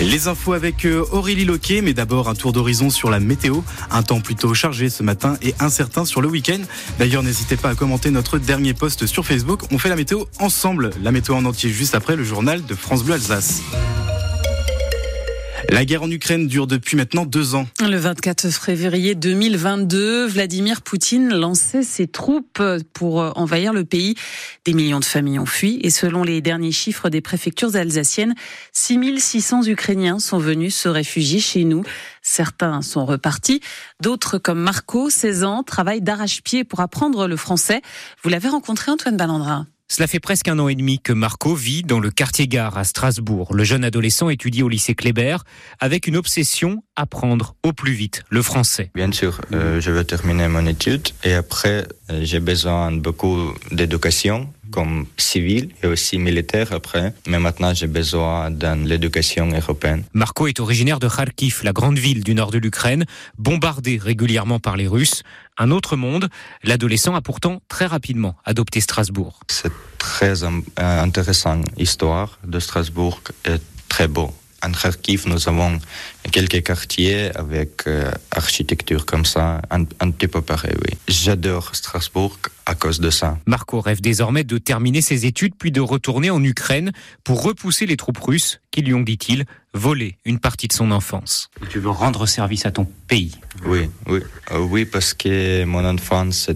Les infos avec euh, Aurélie Loquet, mais d'abord un tour d'horizon sur la météo. Un temps plutôt chargé ce matin et incertain sur le week-end. D'ailleurs, n'hésitez pas à commenter notre dernier post sur Facebook. On fait la météo ensemble. La météo en entier juste après le journal de France Bleu Alsace. La guerre en Ukraine dure depuis maintenant deux ans. Le 24 février 2022, Vladimir Poutine lançait ses troupes pour envahir le pays. Des millions de familles ont fui et selon les derniers chiffres des préfectures alsaciennes, 6600 Ukrainiens sont venus se réfugier chez nous. Certains sont repartis, d'autres comme Marco, 16 ans, travaillent d'arrache-pied pour apprendre le français. Vous l'avez rencontré Antoine Ballandra cela fait presque un an et demi que Marco vit dans le quartier gare à Strasbourg. Le jeune adolescent étudie au lycée Kléber avec une obsession, apprendre au plus vite le français. Bien sûr, euh, je veux terminer mon étude et après, euh, j'ai besoin de beaucoup d'éducation comme civil et aussi militaire après. Mais maintenant, j'ai besoin de l'éducation européenne. Marco est originaire de Kharkiv, la grande ville du nord de l'Ukraine, bombardée régulièrement par les Russes. Un autre monde. L'adolescent a pourtant très rapidement adopté Strasbourg. C'est très intéressant. Histoire de Strasbourg est très beau. En Kharkiv, nous avons quelques quartiers avec euh, architecture comme ça, un, un, petit peu pareil, oui. J'adore Strasbourg à cause de ça. Marco rêve désormais de terminer ses études puis de retourner en Ukraine pour repousser les troupes russes qui lui ont, dit-il, volé une partie de son enfance. Tu veux rendre service à ton pays Oui, oui. Euh, oui, parce que mon enfance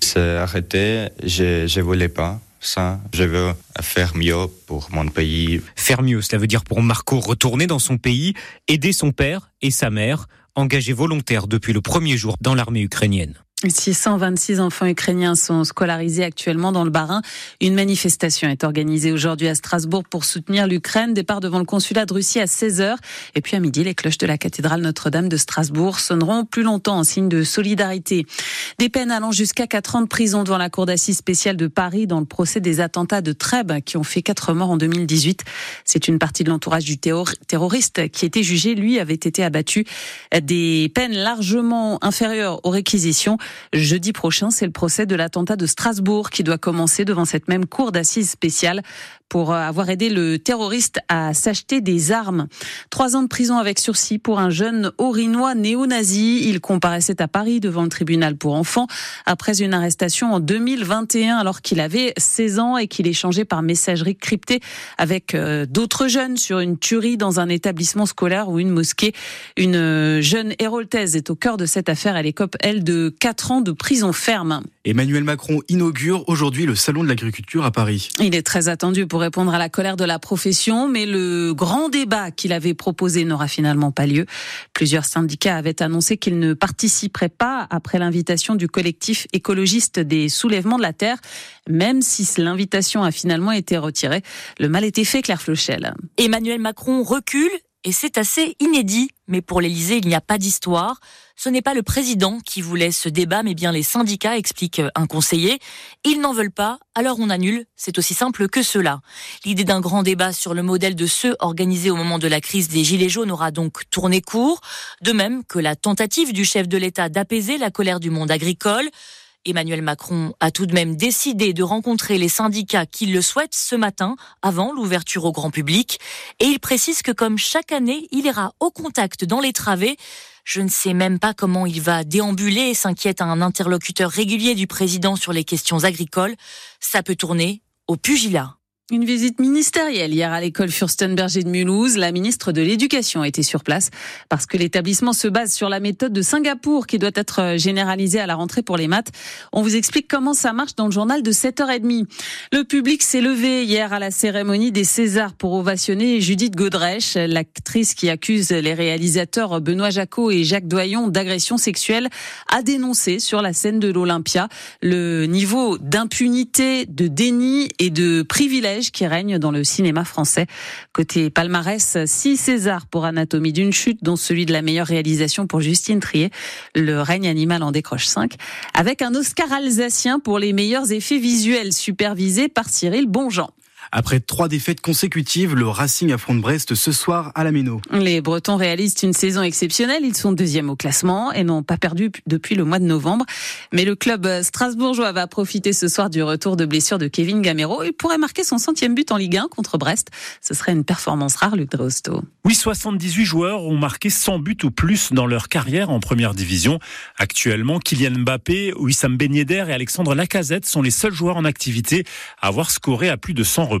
s'est arrêtée, je ne voulais pas ça. Je veux faire mieux pour mon pays. Faire mieux, cela veut dire pour Marco retourner dans son pays, aider son père et sa mère, engagés volontaires depuis le premier jour dans l'armée ukrainienne. 626 enfants ukrainiens sont scolarisés actuellement dans le Bas-Rhin. Une manifestation est organisée aujourd'hui à Strasbourg pour soutenir l'Ukraine. Départ devant le consulat de Russie à 16h. Et puis à midi, les cloches de la cathédrale Notre-Dame de Strasbourg sonneront plus longtemps en signe de solidarité. Des peines allant jusqu'à 4 ans de prison devant la cour d'assises spéciale de Paris dans le procès des attentats de Trèbes qui ont fait 4 morts en 2018. C'est une partie de l'entourage du terroriste qui était jugé, lui, avait été abattu. Des peines largement inférieures aux réquisitions. Jeudi prochain, c'est le procès de l'attentat de Strasbourg qui doit commencer devant cette même cour d'assises spéciale pour euh, avoir aidé le terroriste à s'acheter des armes. Trois ans de prison avec sursis pour un jeune orinois néo-nazi. Il comparaissait à Paris devant le tribunal pour enfants après une arrestation en 2021 alors qu'il avait 16 ans et qu'il échangeait par messagerie cryptée avec euh, d'autres jeunes sur une tuerie dans un établissement scolaire ou une mosquée. Une euh, jeune héroltaise est au cœur de cette affaire. Elle écope, elle, de 4 ans de prison ferme. Emmanuel Macron inaugure aujourd'hui le Salon de l'agriculture à Paris. Il est très attendu pour répondre à la colère de la profession, mais le grand débat qu'il avait proposé n'aura finalement pas lieu. Plusieurs syndicats avaient annoncé qu'ils ne participeraient pas après l'invitation du collectif écologiste des soulèvements de la Terre, même si l'invitation a finalement été retirée. Le mal était fait, Claire Flochel. Emmanuel Macron recule et c'est assez inédit. Mais pour l'Élysée, il n'y a pas d'histoire. Ce n'est pas le président qui voulait ce débat, mais bien les syndicats, explique un conseiller. Ils n'en veulent pas, alors on annule. C'est aussi simple que cela. L'idée d'un grand débat sur le modèle de ceux organisés au moment de la crise des Gilets jaunes aura donc tourné court. De même que la tentative du chef de l'État d'apaiser la colère du monde agricole. Emmanuel Macron a tout de même décidé de rencontrer les syndicats qui le souhaitent ce matin, avant l'ouverture au grand public. Et il précise que comme chaque année, il ira au contact dans les travées. Je ne sais même pas comment il va déambuler, s'inquiète un interlocuteur régulier du président sur les questions agricoles. Ça peut tourner au pugilat. Une visite ministérielle hier à l'école Furstenberger de Mulhouse. La ministre de l'Éducation été sur place parce que l'établissement se base sur la méthode de Singapour qui doit être généralisée à la rentrée pour les maths. On vous explique comment ça marche dans le journal de 7h30. Le public s'est levé hier à la cérémonie des Césars pour ovationner Judith Godrèche, l'actrice qui accuse les réalisateurs Benoît Jacot et Jacques Doyon d'agression sexuelle, a dénoncé sur la scène de l'Olympia le niveau d'impunité, de déni et de privilège qui règne dans le cinéma français. Côté palmarès, 6 Césars pour Anatomie d'une chute, dont celui de la meilleure réalisation pour Justine Trier. Le règne animal en décroche 5, avec un Oscar alsacien pour les meilleurs effets visuels supervisés par Cyril Bonjean. Après trois défaites consécutives, le Racing affronte Brest ce soir à la Méno. Les Bretons réalisent une saison exceptionnelle. Ils sont deuxième au classement et n'ont pas perdu depuis le mois de novembre. Mais le club strasbourgeois va profiter ce soir du retour de blessure de Kevin Gamero. Il pourrait marquer son centième but en Ligue 1 contre Brest. Ce serait une performance rare, Luc Drosto. Oui, 78 joueurs ont marqué 100 buts ou plus dans leur carrière en première division. Actuellement, Kylian Mbappé, Wissam Ben Yedder et Alexandre Lacazette sont les seuls joueurs en activité à avoir scoré à plus de 100 reprises.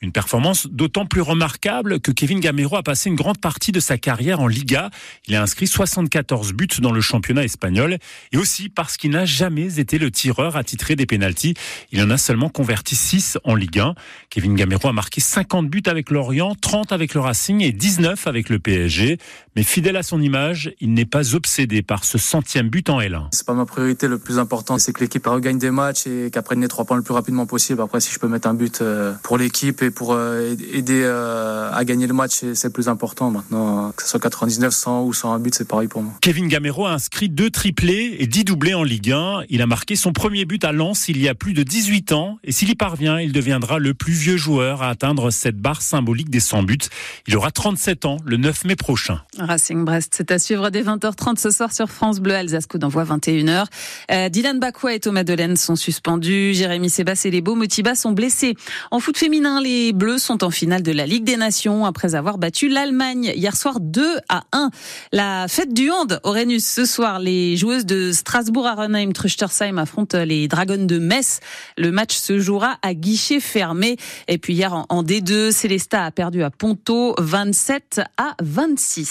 Une performance d'autant plus remarquable que Kevin Gamero a passé une grande partie de sa carrière en Liga. Il a inscrit 74 buts dans le championnat espagnol et aussi parce qu'il n'a jamais été le tireur attitré des pénalties. Il en a seulement converti 6 en Ligue 1. Kevin Gamero a marqué 50 buts avec Lorient, 30 avec le Racing et 19 avec le PSG. Mais fidèle à son image, il n'est pas obsédé par ce centième but en L1. C'est pas ma priorité. Le plus important, c'est que l'équipe regagne des matchs et qu'elle prenne les trois points le plus rapidement possible. Après, si je peux mettre un but euh, pour l'équipe et pour euh, aider euh, à gagner le match, c'est plus important. Maintenant, que ce soit 99, 100 ou 101 buts, c'est pareil pour moi. Kevin Gamero a inscrit deux triplés et dix doublés en Ligue 1. Il a marqué son premier but à Lens il y a plus de 18 ans. Et s'il y parvient, il deviendra le plus vieux joueur à atteindre cette barre symbolique des 100 buts. Il aura 37 ans le 9 mai prochain. Racing Brest, c'est à suivre dès 20h30 ce soir sur France Bleu Alsace Coup d'envoi 21h. Euh, Dylan Bakwa et Thomas Delaine sont suspendus. Jérémy Sébastien et les Beaux Motiba sont blessés. En foot féminin, les Bleus sont en finale de la Ligue des Nations après avoir battu l'Allemagne hier soir 2 à 1. La fête du hand au Rhenus ce soir. Les joueuses de Strasbourg, Arenheim, Truchtersheim affrontent les Dragons de Metz. Le match se jouera à guichet fermé. Et puis hier en D2, Célesta a perdu à Ponto 27 à 26.